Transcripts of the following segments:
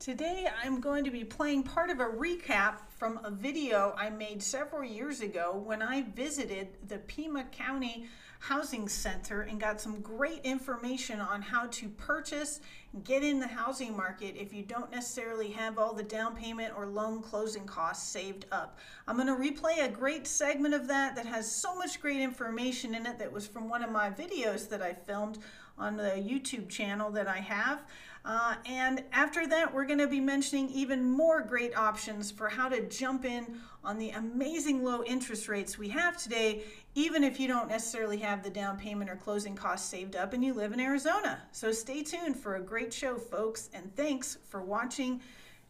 Today I'm going to be playing part of a recap from a video I made several years ago when I visited the Pima County Housing Center and got some great information on how to purchase and get in the housing market if you don't necessarily have all the down payment or loan closing costs saved up. I'm going to replay a great segment of that that has so much great information in it that was from one of my videos that I filmed on the YouTube channel that I have. Uh, and after that, we're going to be mentioning even more great options for how to jump in on the amazing low interest rates we have today, even if you don't necessarily have the down payment or closing costs saved up and you live in Arizona. So stay tuned for a great show, folks, and thanks for watching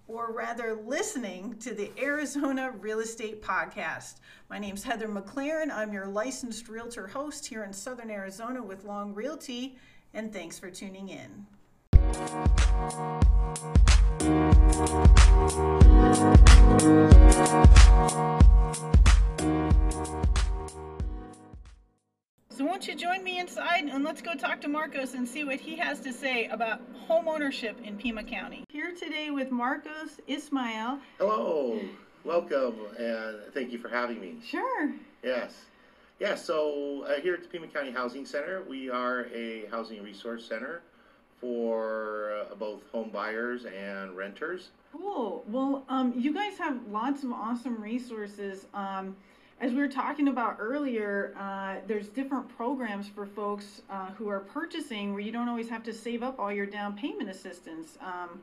or rather listening to the Arizona Real Estate Podcast. My name is Heather McLaren. I'm your licensed realtor host here in Southern Arizona with Long Realty, and thanks for tuning in. So won't you join me inside and let's go talk to Marcos and see what he has to say about home ownership in Pima County. Here today with Marcos Ismail. Hello, welcome, and thank you for having me. Sure. Yes. Yeah, so uh, here at the Pima County Housing Center, we are a housing resource center for uh, both home buyers and renters. Cool. Well, um, you guys have lots of awesome resources. Um, as we were talking about earlier, uh, there's different programs for folks uh, who are purchasing where you don't always have to save up all your down payment assistance. Um,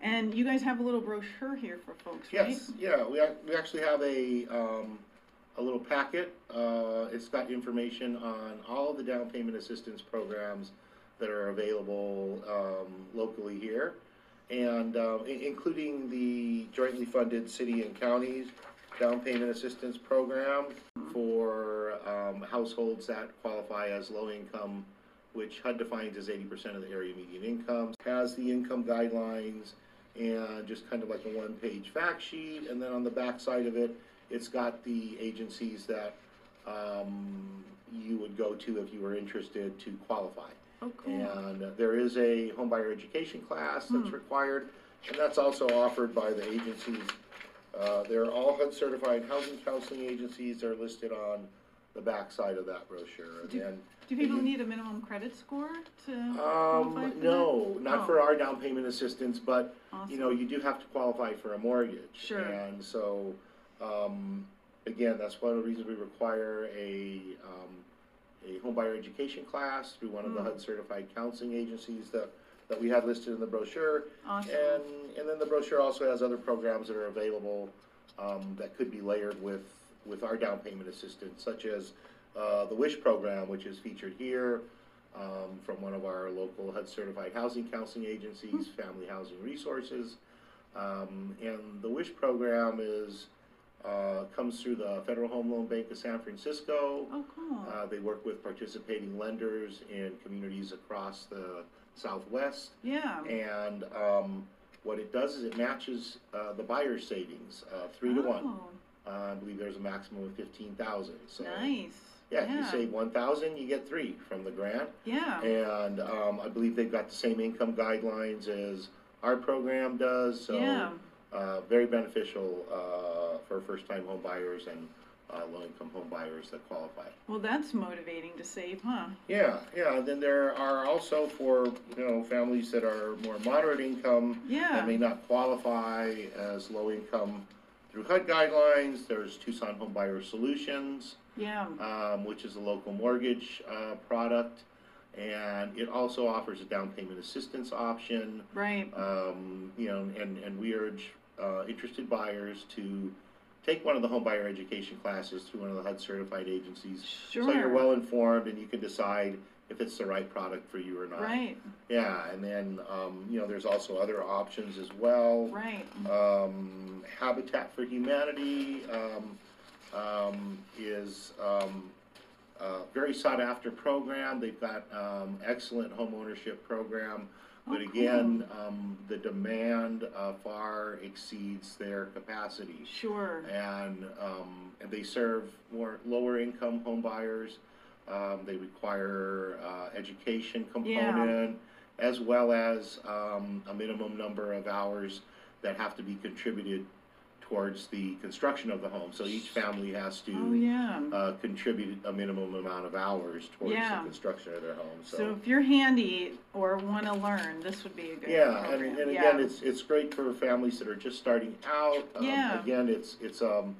and you guys have a little brochure here for folks, right? Yes, yeah, we, we actually have a, um, a little packet. Uh, it's got information on all the down payment assistance programs that are available um, locally here, and um, including the jointly funded city and counties down payment assistance program for um, households that qualify as low income, which HUD defines as 80% of the area median income, has the income guidelines and just kind of like a one page fact sheet. And then on the back side of it, it's got the agencies that um, you would go to if you were interested to qualify. Oh, cool. And uh, there is a homebuyer education class that's Hmm. required, and that's also offered by the agencies. Uh, they're all HUD certified housing counseling agencies, they're listed on the back side of that brochure. Do- And Do people need a minimum credit score to qualify um, no, that? not Oh, for our down payment assistance, but, you know, awesome. you do have to qualify for a mortgage. Sure. And so, um, again, that's one of the reasons we require a, um, a homebuyer education class through one of the. HUD certified counseling agencies that, that we had listed in the brochure. Awesome. And, and then the brochure also has other programs that are available, um, that could be layered with, with our down payment assistance, such as, uh, the WISH program, which is featured here, um, from one of our local HUD certified housing counseling agencies, Family Housing Resources. Um, and the WISH program is, uh, comes through the Federal Home Loan Bank of San Francisco. Oh, cool. Uh, they work with participating lenders in communities across the Southwest. yeah. And um, what it does is it matches uh, the buyer's savings uh, three to one. Oh, Uh, I believe there's a maximum of fifteen thousand. So Nice. yeah, if you save one thousand, you get three from the grant. Yeah. And um, I believe they've got the same income guidelines as our program does. So Yeah. Uh, very beneficial uh, for first-time home buyers and uh, low-income home buyers that qualify. Well, that's motivating to save, huh? Yeah, yeah. Then there are also for you know families that are more moderate income Yeah. that may not qualify as low income through HUD guidelines. There's Tucson Home Buyer Solutions, Yeah. um, which is a local mortgage uh, product, and it also offers a down payment assistance option. Right. Um, you know, and and we urge uh, interested buyers to take one of the home buyer education classes through one of the HUD certified agencies. Sure. So you're well informed and you can decide if it's the right product for you or not. Right. Yeah, and then, um, you know, there's also other options as well. Right. Um, Habitat for Humanity, um, um, is, um, a very sought after program. They've got, um, excellent home ownership program. But Oh, again, um, the demand, uh, far exceeds their capacity. Sure. And, um, and they serve more lower income home buyers. Um, they require, uh, education component. as well as um, a minimum number of hours that have to be contributed towards the construction of the home. So each family has to Oh, yeah. uh, contribute a minimum amount of hours towards Yeah. the construction of their home. So, So if you're handy or want to learn, this would be a good yeah, and, program. and again, it's it's great for families that are just starting out. Um, Yeah. Again, it's it's um,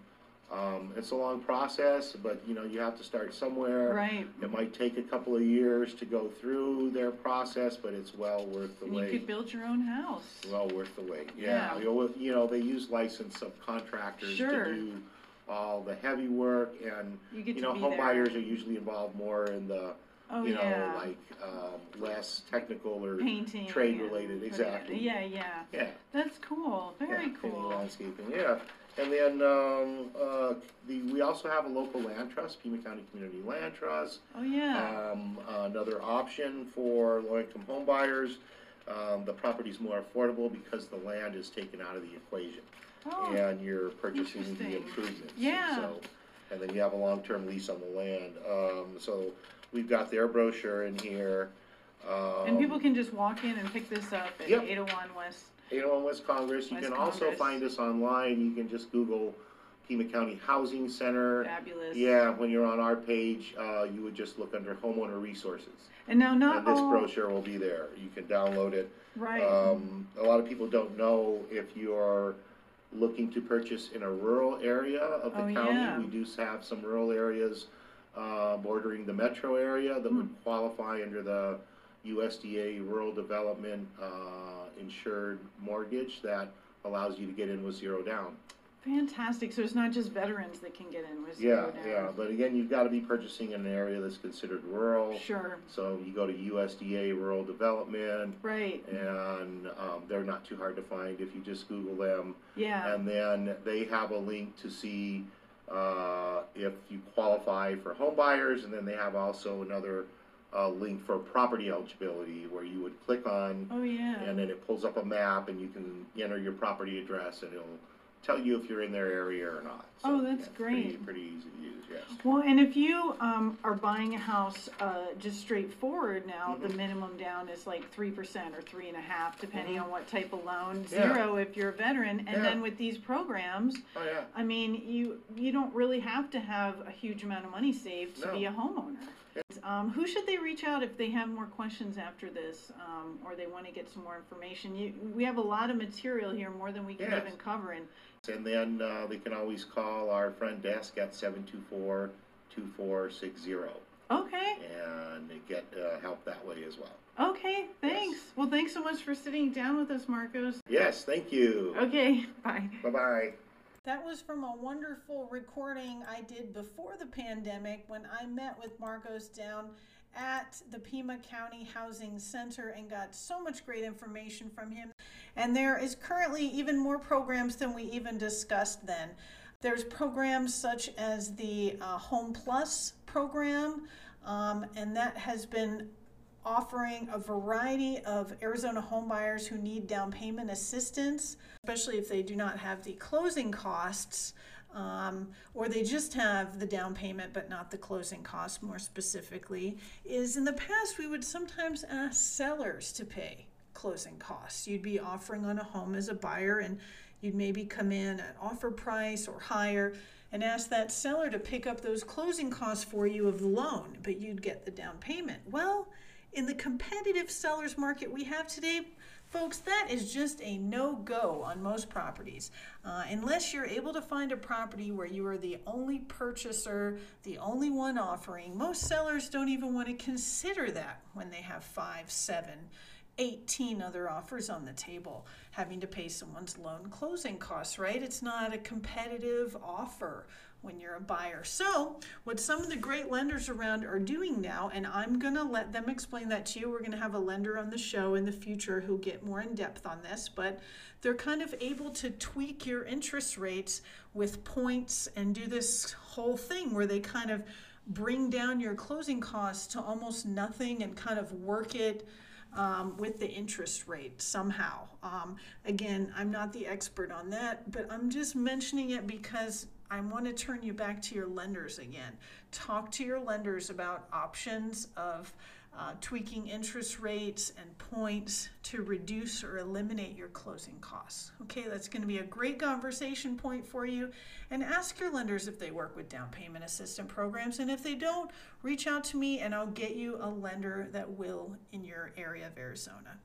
um, it's a long process, but you know you have to start somewhere. right. It might take a couple of years to go through their process, but it's well worth the And you wait. could build your own house. Well worth the wait, yeah. Yeah. You know, you know, they use licensed subcontractors Sure. to do all the heavy work and, You get you to know, be home there. buyers are usually involved more in the, oh you know, yeah. like, um, less technical or painting. trade and related, putting it- exactly. Yeah, yeah. Yeah. That's cool. yeah, Very painting, cool. Landscaping, yeah. And then, um, uh, the, we also have a local land trust, Pima County Community Land Trust. Oh yeah. Um, another option for low-income home buyers, um, the property's more affordable because the land is taken out of the equation. oh, And you're purchasing the interesting. improvements. and Yeah. so- And then you have a long-term lease on the land, um, so we've got their brochure in here. And people Um, can just walk in and pick this up at Yep. 801 West. 801 West Congress, you West can also Congress. find us online, you can just Google Pima County Housing Center. Fabulous. Yeah, when you're on our page, uh, you would just look under homeowner resources. And now not And this all brochure will be there, you can download it. right. Um, a lot of people don't know if you're looking to purchase in a rural area of the Oh, county. yeah. We do have some rural areas, uh, bordering the metro area that would Hmm. qualify under the USDA Rural Development, uh, insured mortgage that allows you to get in with zero down. Fantastic. So it's not just veterans that can get in with Yeah, zero yeah, down. but again, you've gotta be purchasing in an area that's considered rural. Sure. So you go to USDA Rural Development, Right. and um, they're not too hard to find if you just Google them. Yeah. And then they have a link to see uh, if you qualify for home buyers, and then they have also another uh, link for property eligibility where you would click on, oh yeah. and then it pulls up a map, and you can enter your property address, and it'll tell you if you're in their area or not. Oh, that's yeah, pretty- great. Pretty easy to use, yes. Well, and if you um, are buying a house uh, just straightforward now, the Mhm. minimum down is like three percent or three and a half, depending Mhm. on what type of loan. Yeah. Zero if you're a veteran, and Yeah. then with these programs, Oh, yeah. I mean, you you don't really have to have a huge amount of money saved to No. be a homeowner. Um, who should they reach out if they have more questions after this, um, or they want to get some more information? You, we have a lot of material here, more than we can Yes. even cover. And And then uh, they can always call our front desk at 724 2460 okay, and get uh, help that way as well. okay, thanks. Well, thanks so much for sitting down with us, Marcos. Yes, thank you. Okay, bye. Bye bye. That was from a wonderful recording I did before the pandemic when I met with Marcos down at the Pima County Housing Center and got so much great information from him. And there is currently even more programs than we even discussed then. There's programs such as the uh, Home Plus program, um, and that has been offering a variety of Arizona homebuyers who need down payment assistance, especially if they do not have the closing costs. Um, or they just have the down payment but not the closing costs more specifically is in the past we would sometimes ask sellers to pay closing costs you'd be offering on a home as a buyer and you'd maybe come in at offer price or higher and ask that seller to pick up those closing costs for you of the loan but you'd get the down payment well in the competitive sellers market we have today, folks, that is just a no go on most properties. Uh, unless you're able to find a property where you are the only purchaser, the only one offering, most sellers don't even want to consider that when they have five, seven, 18 other offers on the table, having to pay someone's loan closing costs, right? It's not a competitive offer when you're a buyer. So, what some of the great lenders around are doing now, and I'm going to let them explain that to you. We're going to have a lender on the show in the future who'll get more in depth on this, but they're kind of able to tweak your interest rates with points and do this whole thing where they kind of bring down your closing costs to almost nothing and kind of work it um, with the interest rate somehow. Um, again, I'm not the expert on that, but I'm just mentioning it because I want to turn you back to your lenders again. Talk to your lenders about options of uh, tweaking interest rates and points to reduce or eliminate your closing costs. Okay, that's going to be a great conversation point for you. And ask your lenders if they work with down payment assistance programs. And if they don't, reach out to me and I'll get you a lender that will in your area of Arizona.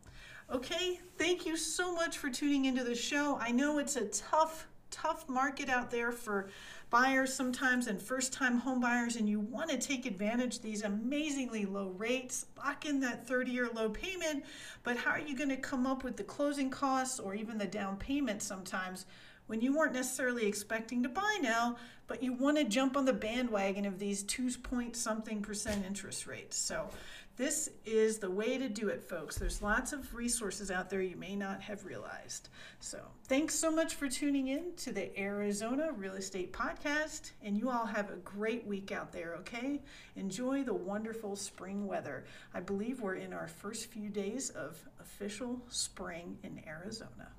Okay, thank you so much for tuning into the show. I know it's a tough, tough market out there for buyers sometimes and first time home buyers and you want to take advantage these amazingly low rates lock in that 30 year low payment but how are you going to come up with the closing costs or even the down payment sometimes when you weren't necessarily expecting to buy now but you want to jump on the bandwagon of these 2 point something percent interest rates so this is the way to do it, folks. There's lots of resources out there you may not have realized. So, thanks so much for tuning in to the Arizona Real Estate Podcast. And you all have a great week out there, okay? Enjoy the wonderful spring weather. I believe we're in our first few days of official spring in Arizona.